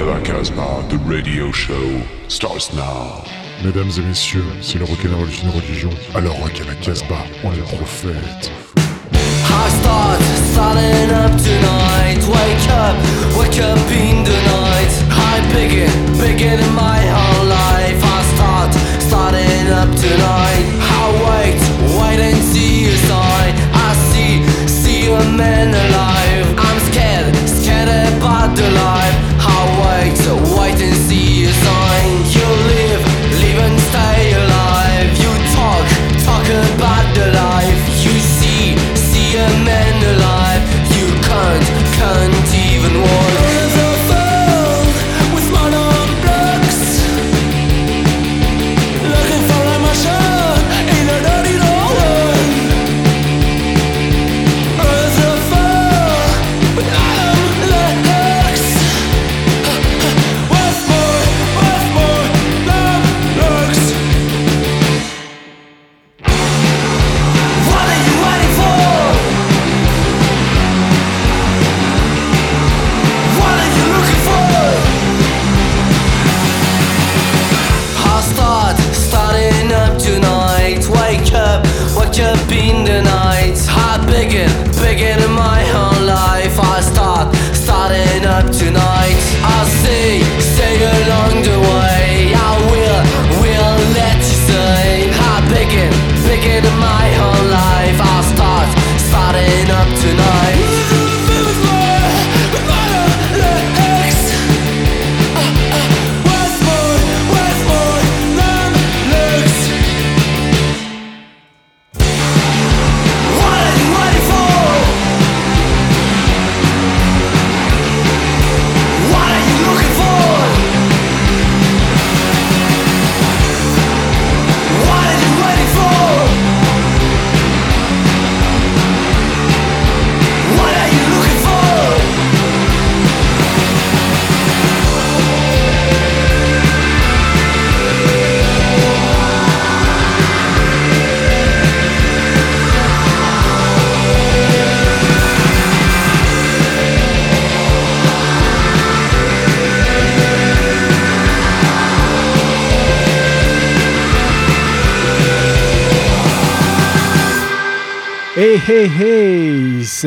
à la Casbah, the radio show starts now. Mesdames et messieurs, si le rock'n'roll est une religion, alors rock à la Casbah, on est prophète. I start starting up tonight. Wake up, wake up in the night. I begin, begin in my whole life. I start starting up tonight. I wait, wait and see a sign. I see, see a man alive. I'm scared, scared about the life. Wait, wait and see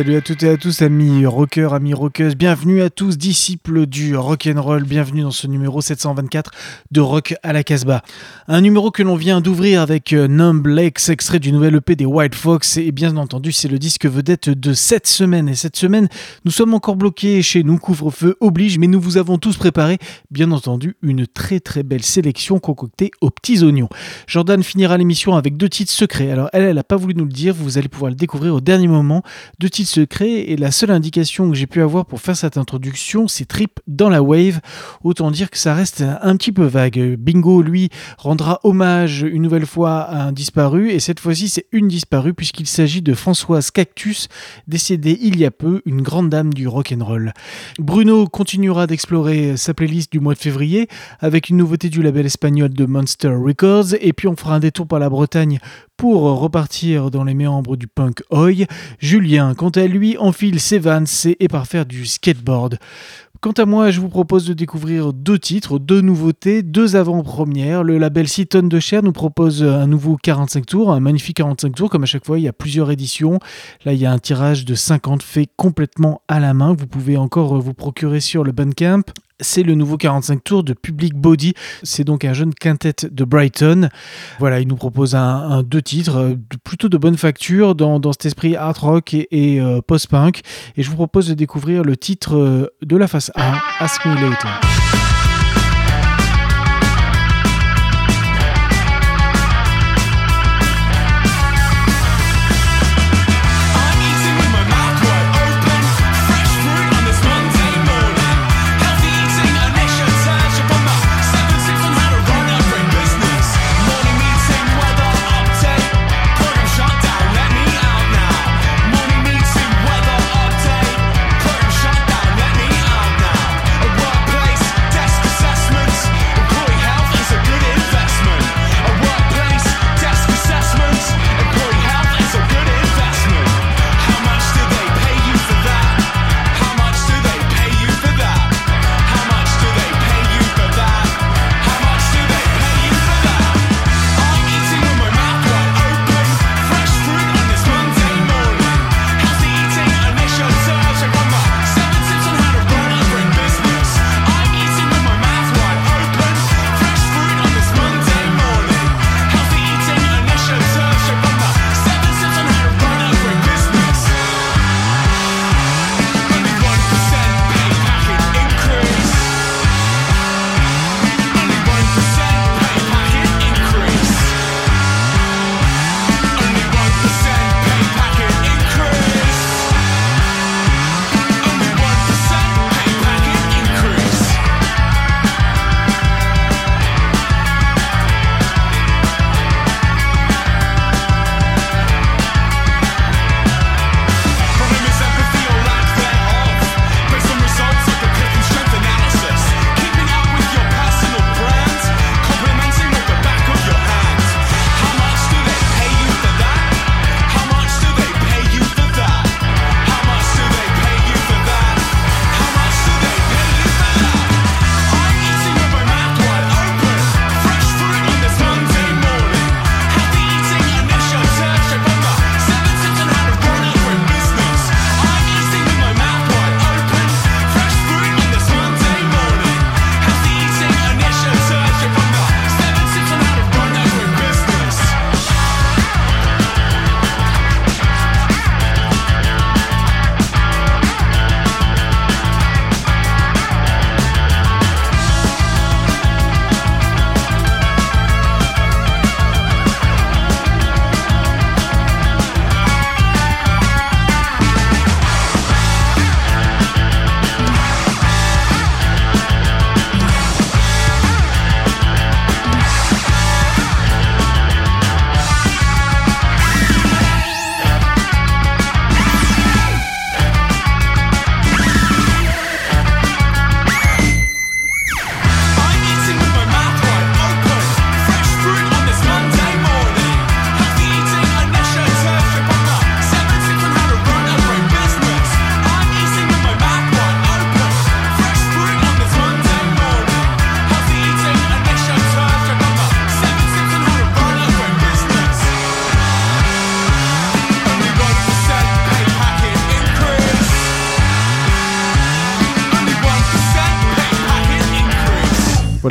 Salut à toutes et à tous amis rockers, amis rockeuses, bienvenue à tous disciples du rock'n'roll, bienvenue dans ce numéro 724 de Rock à la Casbah. Un numéro que l'on vient d'ouvrir avec euh, Numb extrait du nouvel EP des White Fox. Et bien entendu c'est le disque vedette de cette semaine. Et cette semaine nous sommes encore bloqués chez nous, couvre-feu oblige mais nous vous avons tous préparé bien entendu une très très belle sélection concoctée aux petits oignons. Jordan finira l'émission avec deux titres secrets, alors elle elle a pas voulu nous le dire, vous allez pouvoir le découvrir au dernier moment, deux titres secrets et la seule indication que j'ai pu avoir pour faire cette introduction c'est Trip dans la Wave, autant dire que ça reste un petit peu vague. Bingo lui rendra hommage une nouvelle fois à un disparu et cette fois-ci c'est une disparue puisqu'il s'agit de Françoise Cactus, décédée il y a peu, une grande dame du rock'n'roll. Bruno continuera d'explorer sa playlist du mois de février avec une nouveauté du label espagnol de Monster Records et puis on fera un détour par la Bretagne pour repartir dans les méandres du punk oi. Julien, quant à lui, enfile ses vans et part faire du skateboard. Quant à moi, je vous propose de découvrir deux titres, deux nouveautés, deux avant-premières. Le label 6 tonnes de chair nous propose un nouveau 45 tours, un magnifique 45 tours, comme à chaque fois, il y a plusieurs éditions. Là, il y a un tirage de 50 fait complètement à la main. Vous pouvez encore vous procurer sur le Bandcamp. C'est le nouveau 45 tours de Public Body. C'est donc un jeune quintet de Brighton. Voilà, il nous propose un, deux titres, euh, plutôt de bonne facture, dans, dans cet esprit art rock et, et, euh, post-punk. Et je vous propose de découvrir le titre euh, de la face A, Ask Me Later.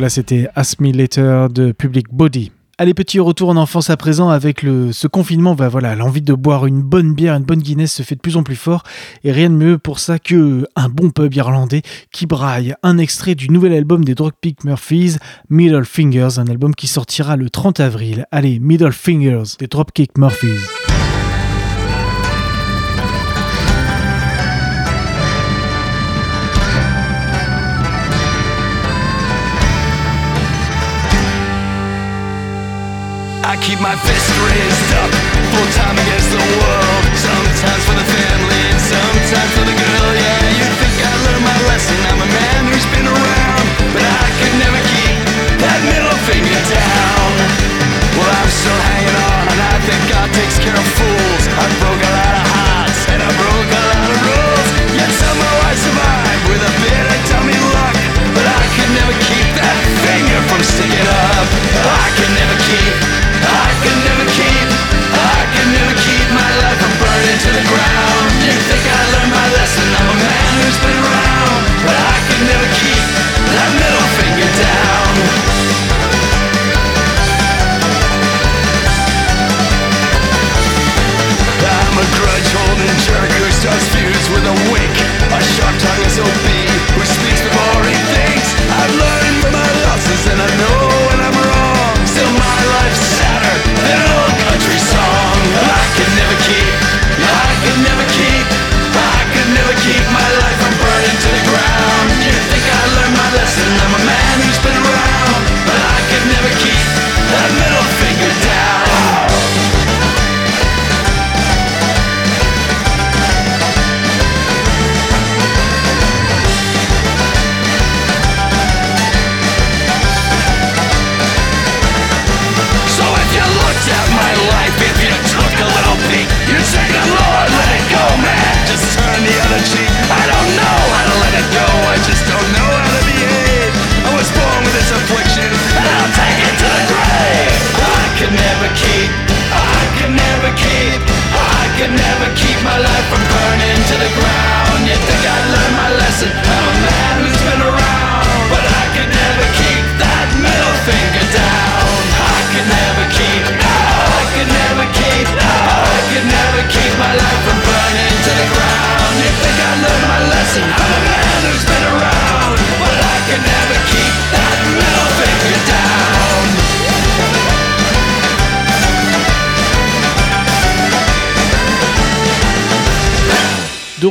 Voilà, c'était Ask Me Later de Public Body. Allez, petit retour en enfance à présent avec le, ce confinement. Bah voilà, l'envie de boire une bonne bière, une bonne Guinness se fait de plus en plus fort. Et rien de mieux pour ça que un bon pub irlandais qui braille un extrait du nouvel album des Dropkick Murphys, Middle Fingers, un album qui sortira le 30 avril. Allez, Middle Fingers des Dropkick Murphys. I keep my fist raised up, full time against the world. Sometimes for the family and sometimes for the girl. Yeah,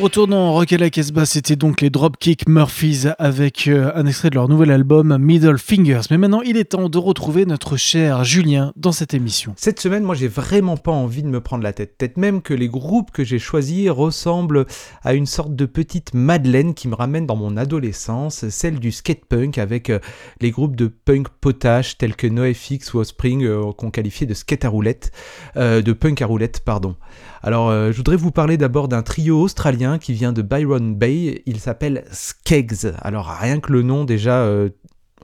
retour dans Rock à la Casbah, c'était donc les Dropkick Murphys avec euh, un extrait de leur nouvel album Middle Fingers. Mais maintenant, il est temps de retrouver notre cher Julien dans cette émission. Cette semaine, moi, j'ai vraiment pas envie de me prendre la tête. Peut-être même que les groupes que j'ai choisis ressemblent à une sorte de petite Madeleine qui me ramène dans mon adolescence, celle du skate punk avec euh, les groupes de punk potache tels que NoFX ou Offspring euh, qu'on qualifiait de skate à roulette, de punk à roulette, pardon. Alors, je voudrais vous parler d'abord d'un trio australien qui vient de Byron Bay. Il s'appelle Skeggs. Alors, rien que le nom, déjà, euh,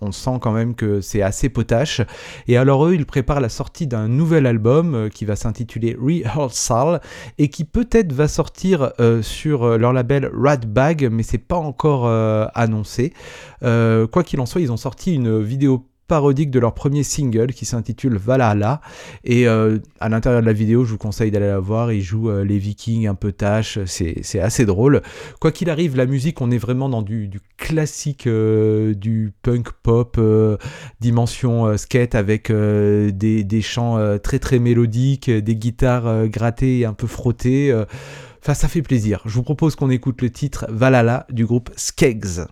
on sent quand même que c'est assez potache. Et alors, eux, ils préparent la sortie d'un nouvel album euh, qui va s'intituler Rehearsal et qui peut-être va sortir euh, sur leur label Radbag, mais c'est pas encore annoncé. Quoi qu'il en soit, ils ont sorti une vidéo parodique de leur premier single qui s'intitule Valhalla et euh, à l'intérieur de la vidéo je vous conseille d'aller la voir ils jouent euh, les vikings un peu tâches c'est assez drôle quoi qu'il arrive la musique on est vraiment dans du, classique euh, du punk pop dimension skate avec des, des chants très très mélodiques des guitares grattées et un peu frottées. Enfin, ça fait plaisir. Je vous propose qu'on écoute le titre Valhalla du groupe Skeggs.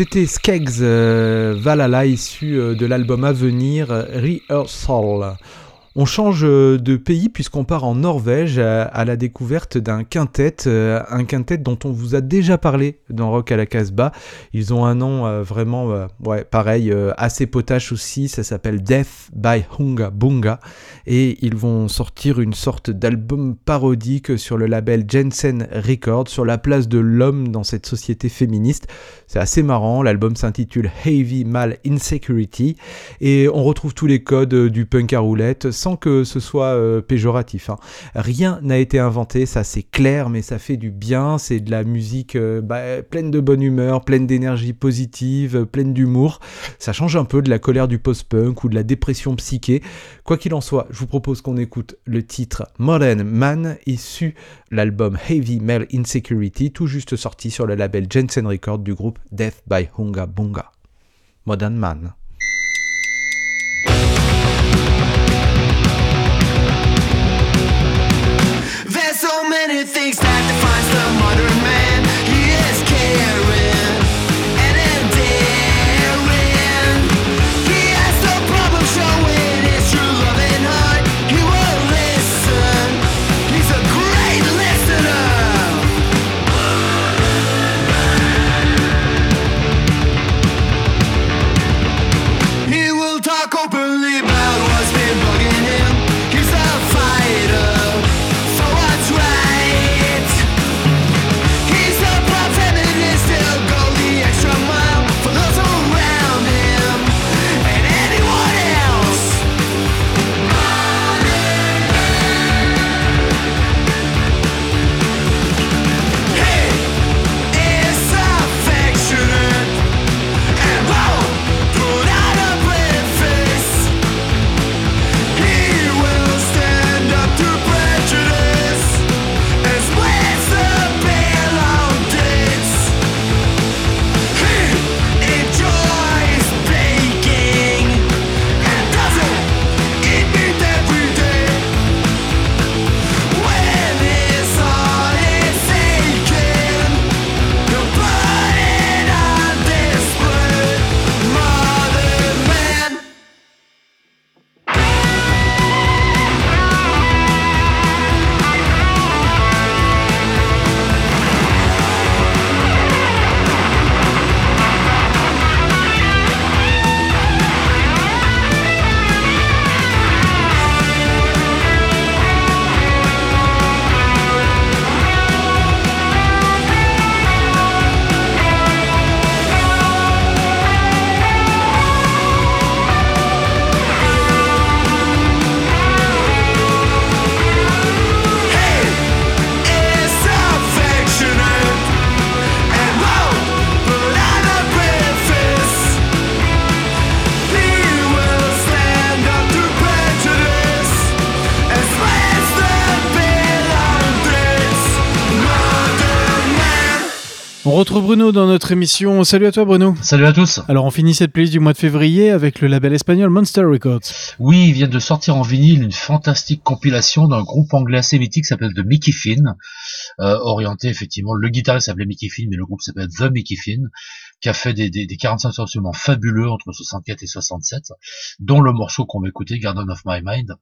C'était Skeggs euh, Valhalla issu euh, de l'album à venir Rehearsal. On change euh, de pays puisqu'on part en Norvège à, la découverte d'un quintet, euh, un quintet dont on vous a déjà parlé dans Rock à la Casbah. Ils ont un nom euh, vraiment, ouais, pareil, assez potache aussi. Ça s'appelle Death by Hunga Bunga et ils vont sortir une sorte d'album parodique sur le label Jensen Records sur la place de l'homme dans cette société féministe. C'est assez marrant. L'album s'intitule Heavy Mal Insecurity et on retrouve tous les codes du punk à roulette sans que ce soit euh, péjoratif. hein. Rien n'a été inventé, ça c'est clair, mais ça fait du bien. C'est de la musique euh, bah, pleine de bonne humeur, pleine d'énergie positive, euh, pleine d'humour. Ça change un peu de la colère du post-punk ou de la dépression psyché. Quoi qu'il en soit, je vous propose qu'on écoute le titre Modern Man issu de l'album Heavy Male Insecurity, tout juste sorti sur le label Jensen Records du groupe Death by Hunga Bunga. Modern Man. Many things that defines the modern man. Retrouve Bruno dans notre émission. Salut à toi Bruno. Salut à tous. Alors on finit cette playlist du mois de février avec le label espagnol Monster Records. Oui, il vient de sortir en vinyle une fantastique compilation d'un groupe anglais assez mythique qui s'appelle The Mickey Finn, euh, orienté effectivement, le guitariste s'appelait Mickey Finn, mais le groupe s'appelle The Mickey Finn, qui a fait des, des, des 45 tours absolument fabuleux entre 64 et 67, dont le morceau qu'on va écouter, Garden of My Mind.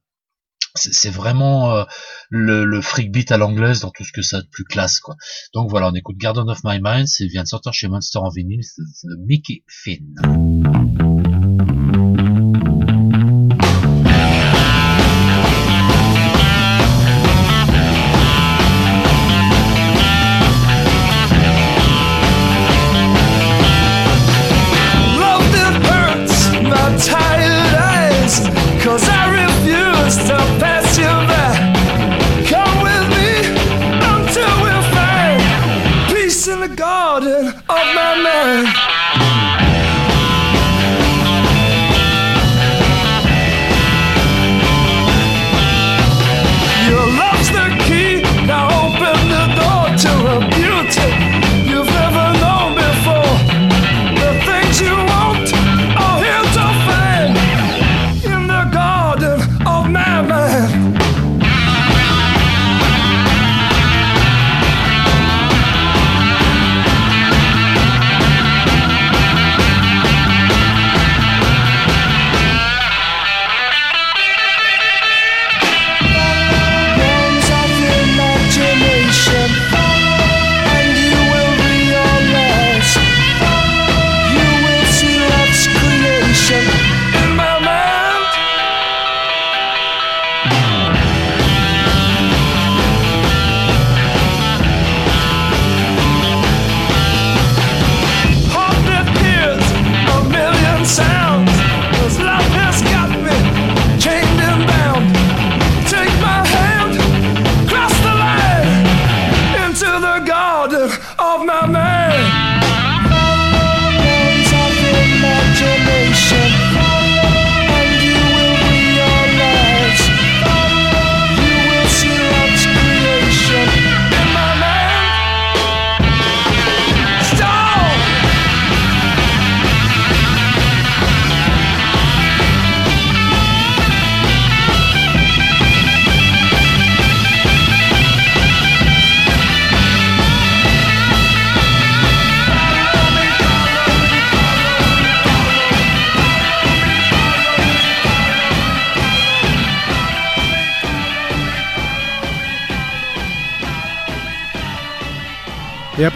C'est vraiment euh, le, freak beat à l'anglaise dans tout ce que ça a de plus classe, quoi. Donc voilà, on écoute Garden of My Mind, c'est vient de sortir chez Monster en vinyle, c'est Mickey Finn.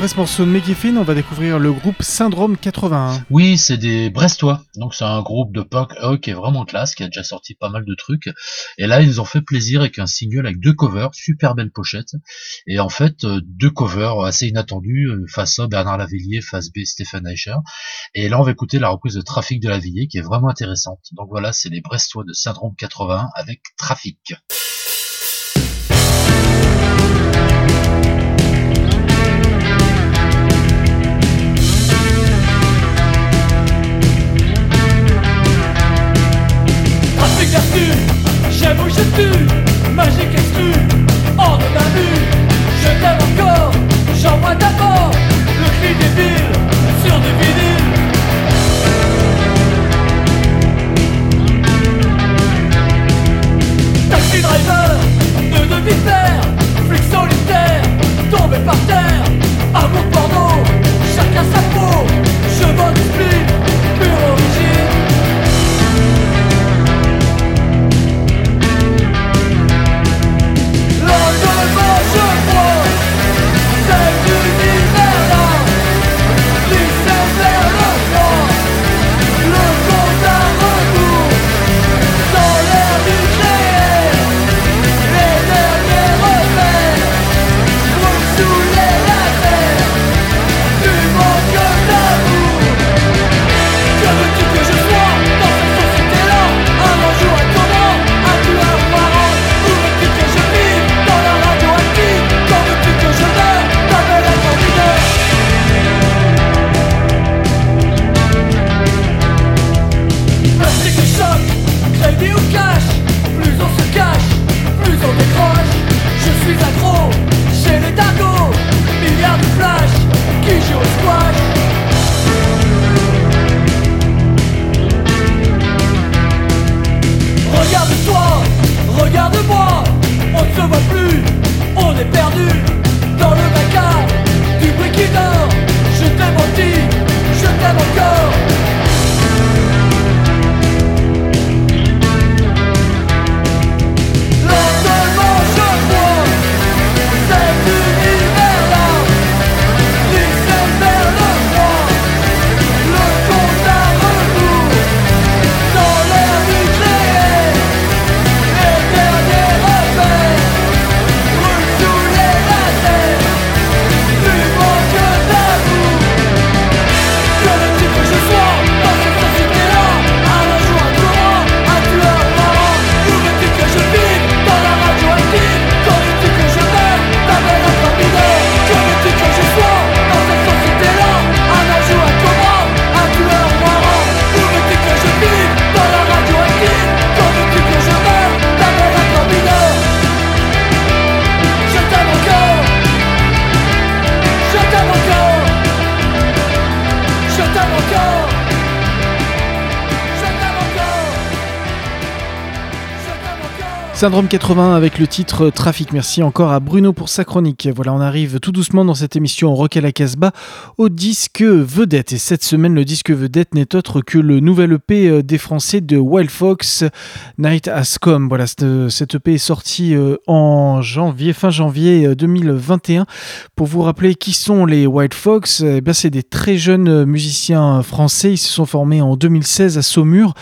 Après ce morceau de on va découvrir le groupe Syndrome 81. Oui, c'est des Brestois. Donc c'est un groupe de punk rock qui est vraiment classe, qui a déjà sorti pas mal de trucs. Et là, ils nous ont fait plaisir avec un single avec deux covers, super belle pochette. Et en fait, euh, deux covers assez inattendus, euh, face A Bernard Lavillier, face B Stéphane Eicher. Et là, on va écouter la reprise de Trafic de Lavillier qui est vraiment intéressante. Donc voilà, c'est les Brestois de Syndrome 81 avec. Trafic ou je tue, magique exclu, Syndrome 80 avec le titre Trafic. Merci encore à Bruno pour sa chronique. Voilà, on arrive tout doucement dans cette émission Rock à la Casbah au disque vedette. Et cette semaine, le disque vedette n'est autre que le nouvel EP euh, des Français de Wild Fox, Night Has Come. Voilà, cette EP est sortie euh, en janvier, fin janvier euh, 2021. Pour vous rappeler qui sont les Wild Fox, eh c'est des très jeunes euh, musiciens français. Ils se sont formés en 2016 à Saumur.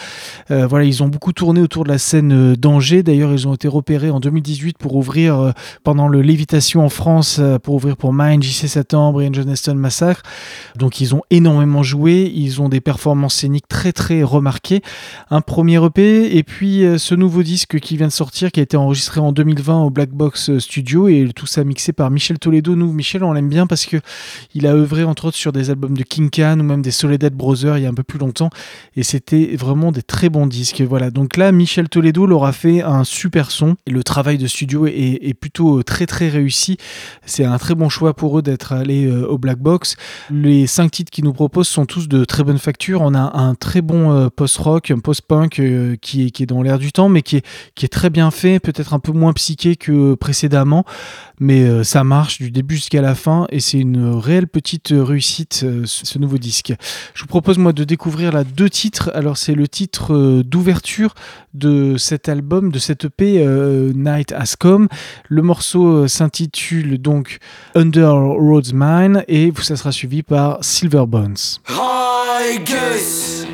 Euh, voilà, ils ont beaucoup tourné autour de la scène euh, d'Angers. D'ailleurs, ils ont été repérés en 2018 pour ouvrir euh, pendant le Lévitation en France, euh, pour ouvrir pour Mind, JC Satan, Brian Johnston Massacre. Donc, ils ont énormément joué. Ils ont des performances scéniques très très remarquées. Un premier EP et puis euh, ce nouveau disque qui vient de sortir, qui a été enregistré en 2020 au Black Box Studio et tout ça mixé par Michel Toledo. Nous, Michel, on l'aime bien parce que il a œuvré entre autres sur des albums de King Khan ou même des Soledad Brothers il y a un peu plus longtemps et c'était vraiment des très bons disques. Voilà, donc là, Michel Toledo leur a fait un super le travail de studio est, plutôt euh, très très réussi. C'est un très bon choix pour eux d'être allés euh, au Black Box. Les cinq titres qu'ils nous proposent sont tous de très bonne facture. On a un très bon euh, post-rock, un post-punk qui, est, qui est dans l'air du temps, mais qui est, qui est très bien fait, peut-être un peu moins psyché que précédemment mais euh, ça marche du début jusqu'à la fin et c'est une réelle petite réussite euh, ce nouveau disque. Je vous propose moi de découvrir là deux titres. Alors c'est le titre euh, d'ouverture de cet album, de cette EP euh, Night Has Come. Le morceau euh, s'intitule donc Under Road's Mine et ça sera suivi par Silver Bones. Hi, Goose.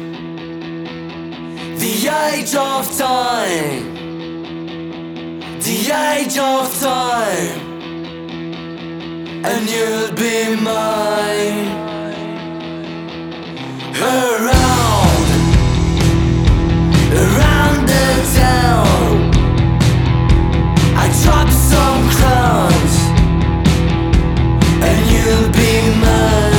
The age of time. The age of time. And you'll be mine. Around. Around the town. I drop some crumbs. And you'll be mine.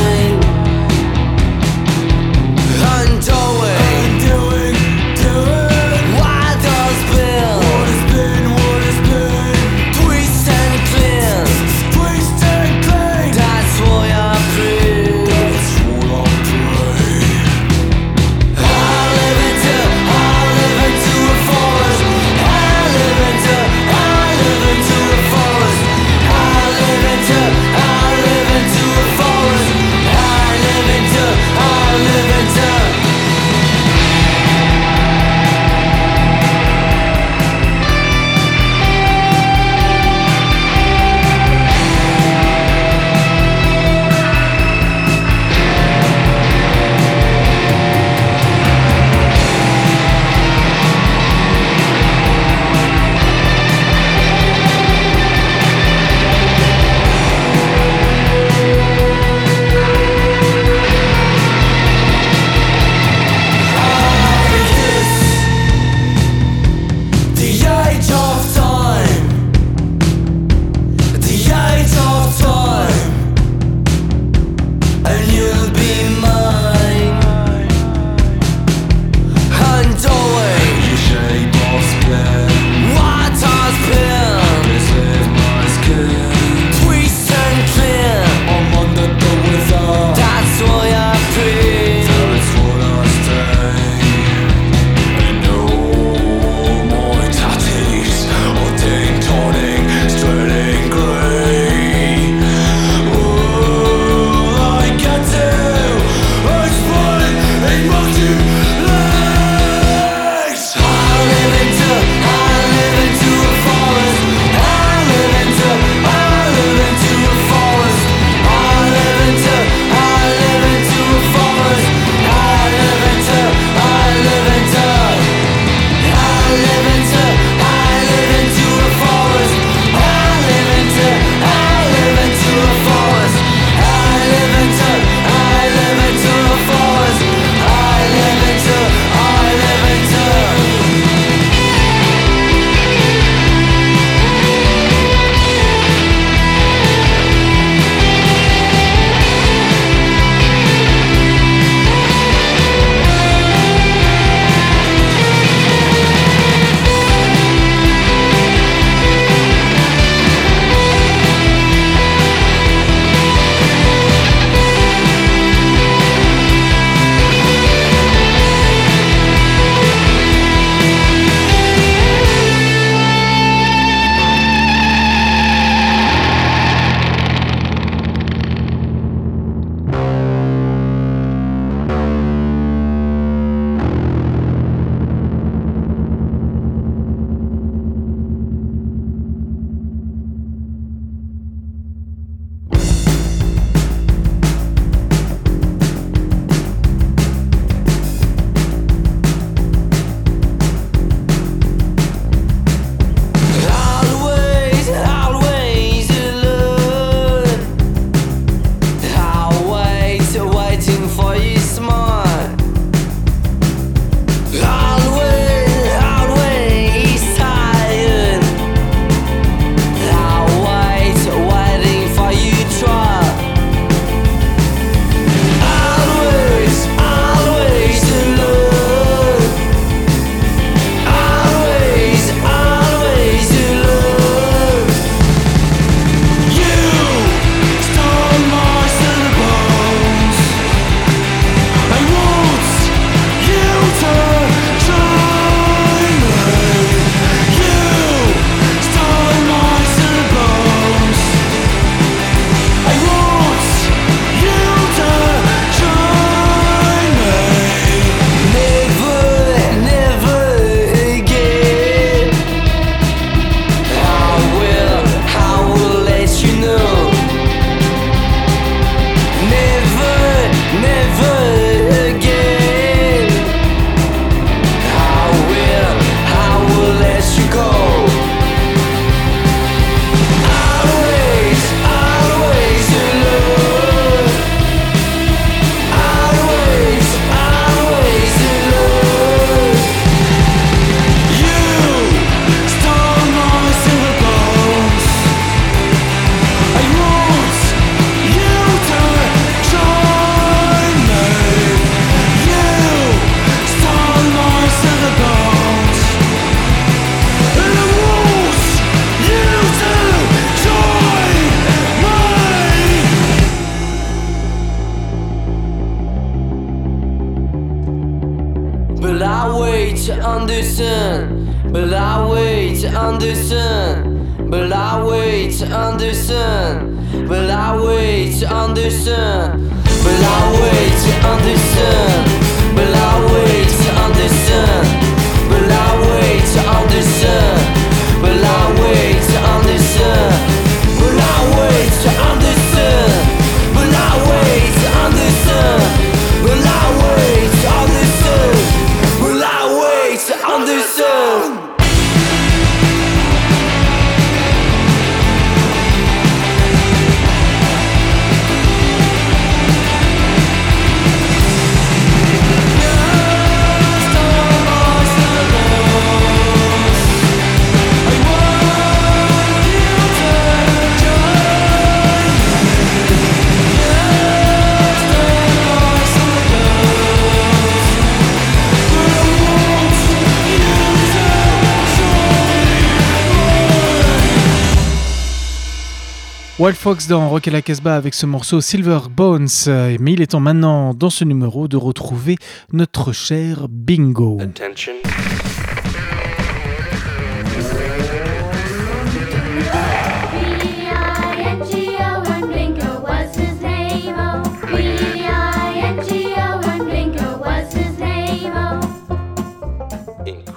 Wild Fox dans Rock et la Casbah avec ce morceau Silver Bones. Euh, Mais il est temps maintenant, dans ce numéro, de retrouver notre cher Bingo. Attention.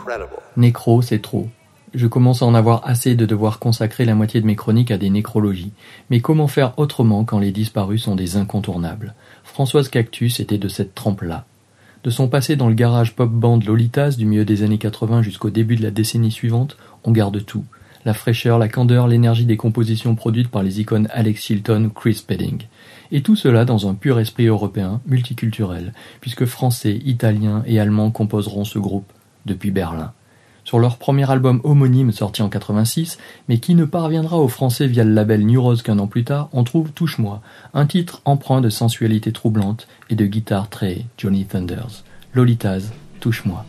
Name, oh. Oh. Nécro, c'est trop. Je commence à en avoir assez de devoir consacrer la moitié de mes chroniques à des nécrologies. Mais comment faire autrement quand les disparus sont des incontournables? Françoise Cactus était de cette trempe-là. De son passé dans le garage pop band Lolitas du milieu des années 80 jusqu'au début de la décennie suivante, on garde tout. La fraîcheur, la candeur, l'énergie des compositions produites par les icônes Alex Chilton, Chris Spedding. Et tout cela dans un pur esprit européen, multiculturel, puisque français, italiens et allemands composeront ce groupe depuis Berlin. Sur leur premier album homonyme sorti en 86, mais qui ne parviendra aux Français via le label New Rose qu'un an plus tard, on trouve Touche-moi, un titre empreint de sensualité troublante et de guitare très Johnny Thunders. Lolitas, Touche-moi.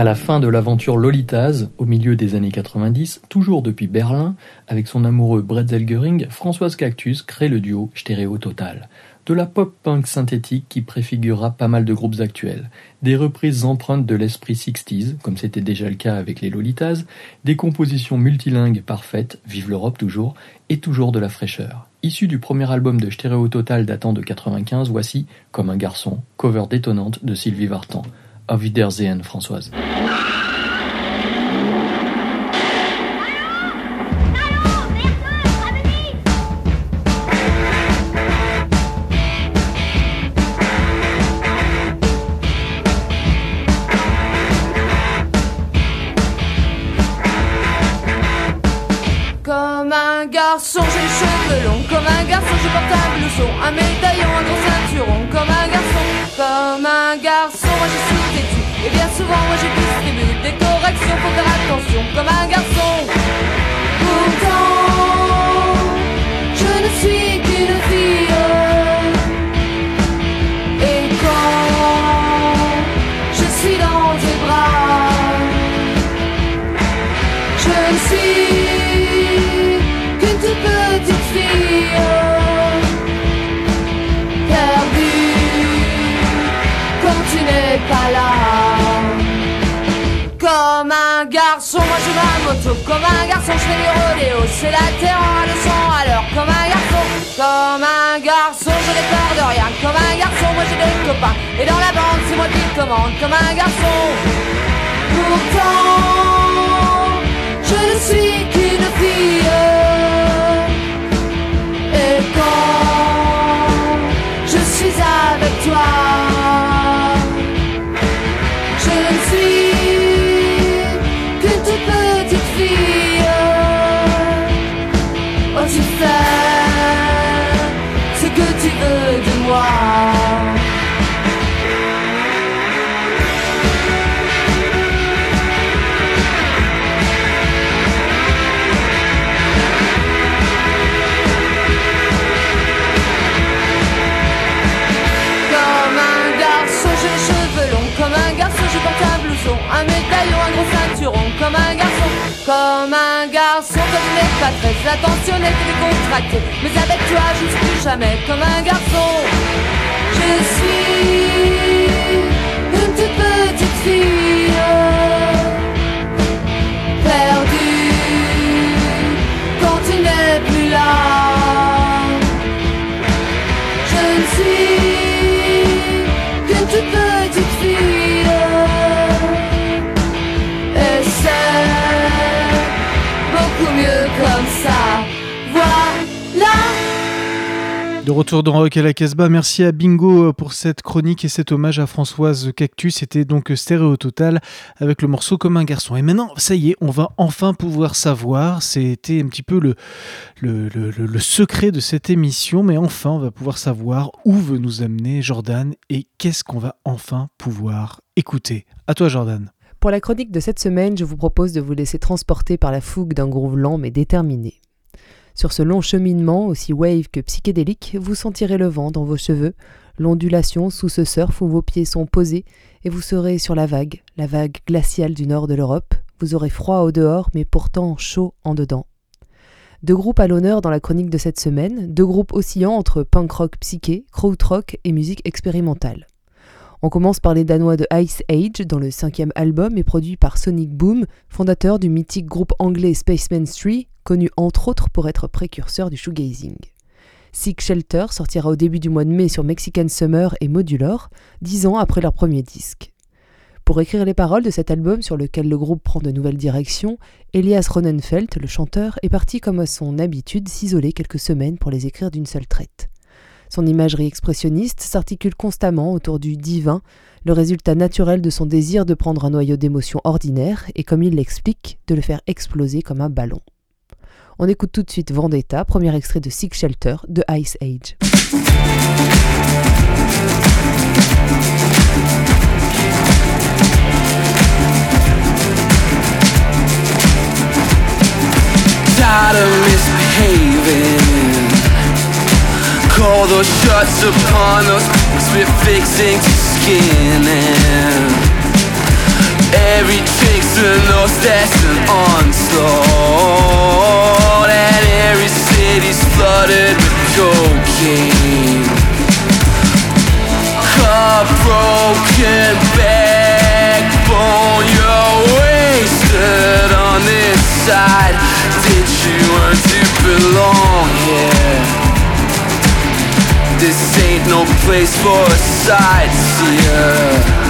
À la fin de l'aventure Lolitas, au milieu des années 90, toujours depuis Berlin, avec son amoureux Brett Zelgering, Françoise Cactus crée le duo Stéréo Total. De la pop-punk synthétique qui préfigurera pas mal de groupes actuels. Des reprises empreintes de l'esprit 60s, comme c'était déjà le cas avec les Lolitas, des compositions multilingues parfaites, vive l'Europe toujours, et toujours de la fraîcheur. Issu du premier album de Stéréo Total datant de 95, voici Comme un garçon, cover détonnante de Sylvie Vartan. Auf Wiedersehen, Françoise. Comme un garçon, j'ai les cheveux longs. Comme un garçon, je porte un blouson, un médaillon, un gros ceinturon. Comme un garçon, comme un garçon, moi je souvent, moi je distribue des corrections. Faut faire attention, comme un garçon. Moi je vais à moto. Comme un garçon, je fais du rodéo. C'est la terre en leçon l'heure. Comme un garçon, comme un garçon, je n'ai peur de rien. Comme un garçon, moi j'ai des copains. Et dans la bande, c'est moi qui commande. Comme un garçon. Pourtant, je ne suis qu'une fille. Et quand je suis avec toi, Comme un garçon, comme un garçon, je n'ai pas très attentionné, que décontracté. Mais avec toi, je ne suis jamais comme un garçon. Je suis une toute petite fille perdue quand tu n'es plus là. De retour dans Rock à la Casbah, merci à Bingo euh, pour cette chronique et cet hommage à Françoise Cactus. C'était donc Stéréo Total avec le morceau Comme un garçon. Et maintenant, ça y est, on va enfin pouvoir savoir. C'était un petit peu le, secret de cette émission, mais enfin, on va pouvoir savoir où veut nous amener Jordan et qu'est-ce qu'on va enfin pouvoir écouter. À toi, Jordan. Pour la chronique de cette semaine, je vous propose de vous laisser transporter par la fougue d'un groove lent mais déterminé. Sur ce long cheminement, aussi wave que psychédélique, vous sentirez le vent dans vos cheveux, l'ondulation sous ce surf où vos pieds sont posés, et vous serez sur la vague, la vague glaciale du nord de l'Europe. Vous aurez froid au dehors, mais pourtant chaud en dedans. Deux groupes à l'honneur dans la chronique de cette semaine, deux groupes oscillant entre punk rock psyché, krautrock et musique expérimentale. On commence par les Danois de Ice Age, dont le cinquième album est produit par Sonic Boom, fondateur du mythique groupe anglais Spaceman's Tree, connu entre autres pour être précurseur du shoegazing. Sick Shelter sortira au début du mois de mai sur Mexican Summer et Modulor, dix ans après leur premier disque. Pour écrire les paroles de cet album sur lequel le groupe prend de nouvelles directions, Elias Ronenfeld, le chanteur, est parti comme à son habitude s'isoler quelques semaines pour les écrire d'une seule traite. Son imagerie expressionniste s'articule constamment autour du divin, le résultat naturel de son désir de prendre un noyau d'émotions ordinaires et, comme il l'explique, de le faire exploser comme un ballon. On écoute tout de suite Vendetta, premier extrait de Sick Shelter de Ice Age. Shots upon us, spit fixing to skin and Every takes an loss that's an onslaught. And every city's flooded with cocaine. A broken backbone You're wasted on this side. Did you learn to belong here? This ain't no place for a sightseer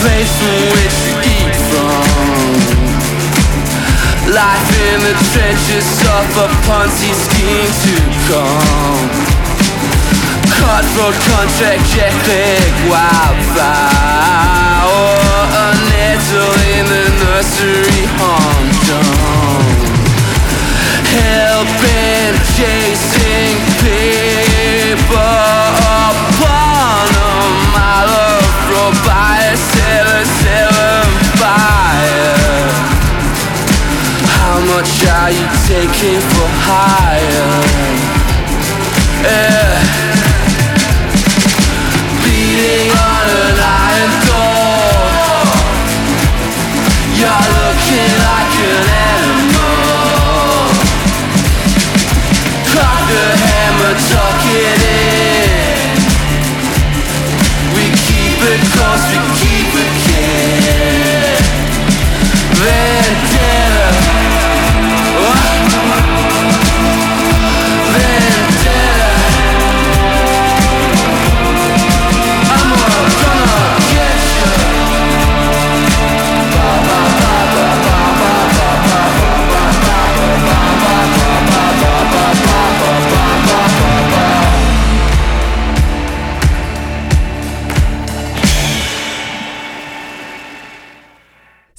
place from which you eat from. Life in the trenches of a Ponzi scheme to come. Cutthroat contract, jackleg, wildfire. Or a nettle in the nursery humdrum Hell-bent chasing paper upon much are you taking for hire? Yeah.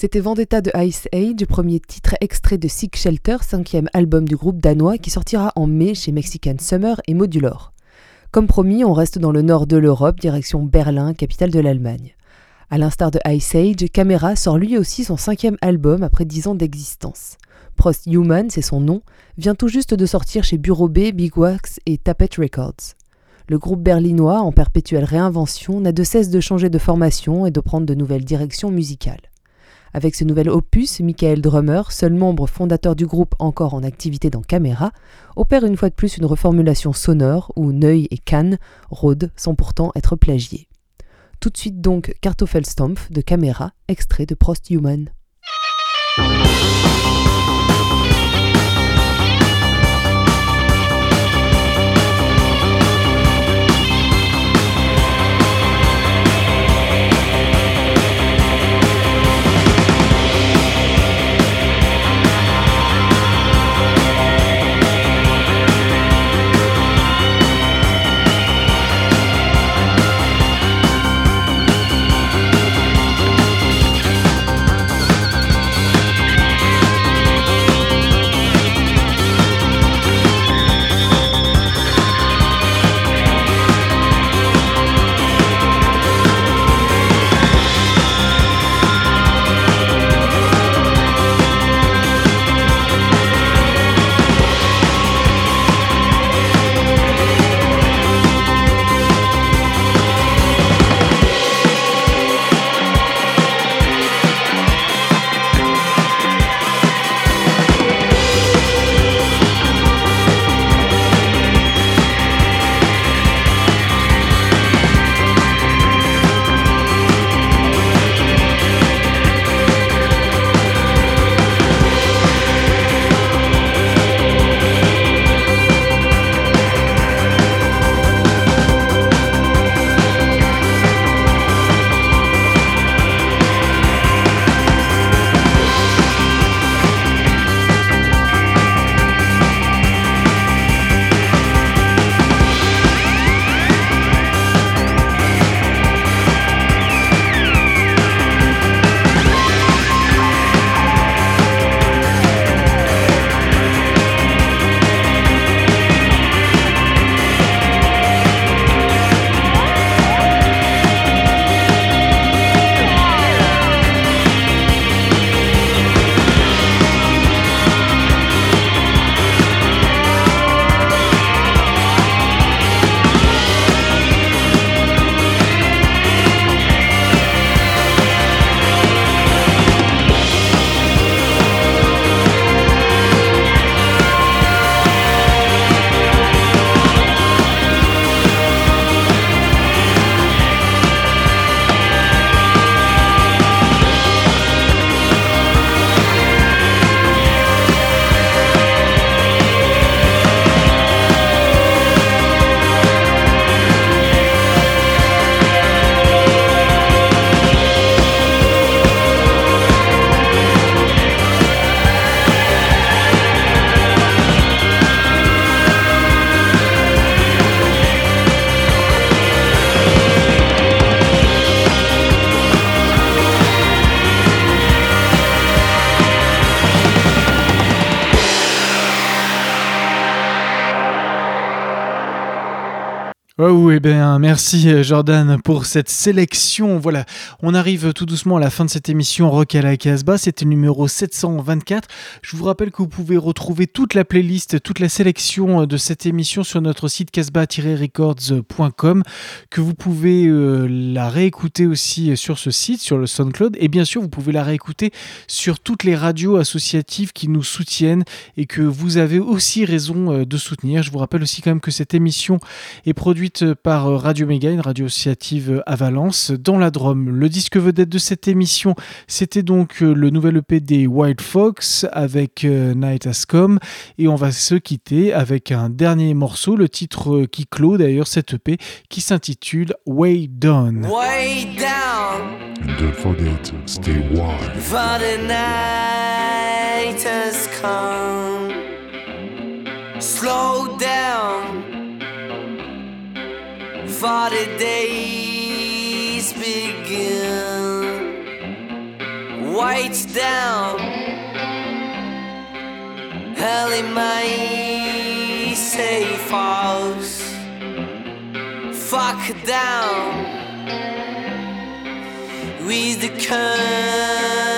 C'était Vendetta de Ice Age, premier titre extrait de Sick Shelter, cinquième album du groupe danois qui sortira en mai chez Mexican Summer et Modulor. Comme promis, on reste dans le nord de l'Europe, direction Berlin, capitale de l'Allemagne. À l'instar de Ice Age, Camera sort lui aussi son cinquième album après dix ans d'existence. Prost Human, c'est son nom, vient tout juste de sortir chez Bureau B, Big Wax et Tapet Records. Le groupe berlinois, en perpétuelle réinvention, n'a de cesse de changer de formation et de prendre de nouvelles directions musicales. Avec ce nouvel opus, Michael Drummer, seul membre fondateur du groupe encore en activité dans Camera, opère une fois de plus une reformulation sonore où Neuil et Cannes, Rhodes, sans pourtant être plagiés. Tout de suite donc Kartoffelstampf de Camera, extrait de Prost Human. Oh, eh bien, merci Jordan pour cette sélection. Voilà, on arrive tout doucement à la fin de cette émission Rock à la Casbah. C'était numéro 724. Je vous rappelle que vous pouvez retrouver toute la playlist, toute la sélection de cette émission sur notre site casbah-records.com, que vous pouvez euh, la réécouter aussi sur ce site, sur le SoundCloud. Et bien sûr, vous pouvez la réécouter sur toutes les radios associatives qui nous soutiennent et que vous avez aussi raison euh, de soutenir. Je vous rappelle aussi quand même que cette émission est produite par euh, Radio Méga, une radio associative euh, à Valence, dans la Drôme. Le disque vedette de cette émission, c'était donc euh, le nouvel EP des Wild Fox avec Night Has Come. Et on va se quitter avec un dernier morceau, le titre qui clôt d'ailleurs cette EP, qui s'intitule Way Down. Way down, don't forget, stay warm. for the night has come. Slow for the days begin. White down, hell in my safe house. Fuck down with the current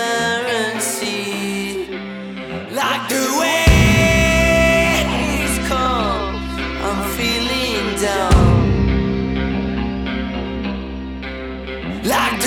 like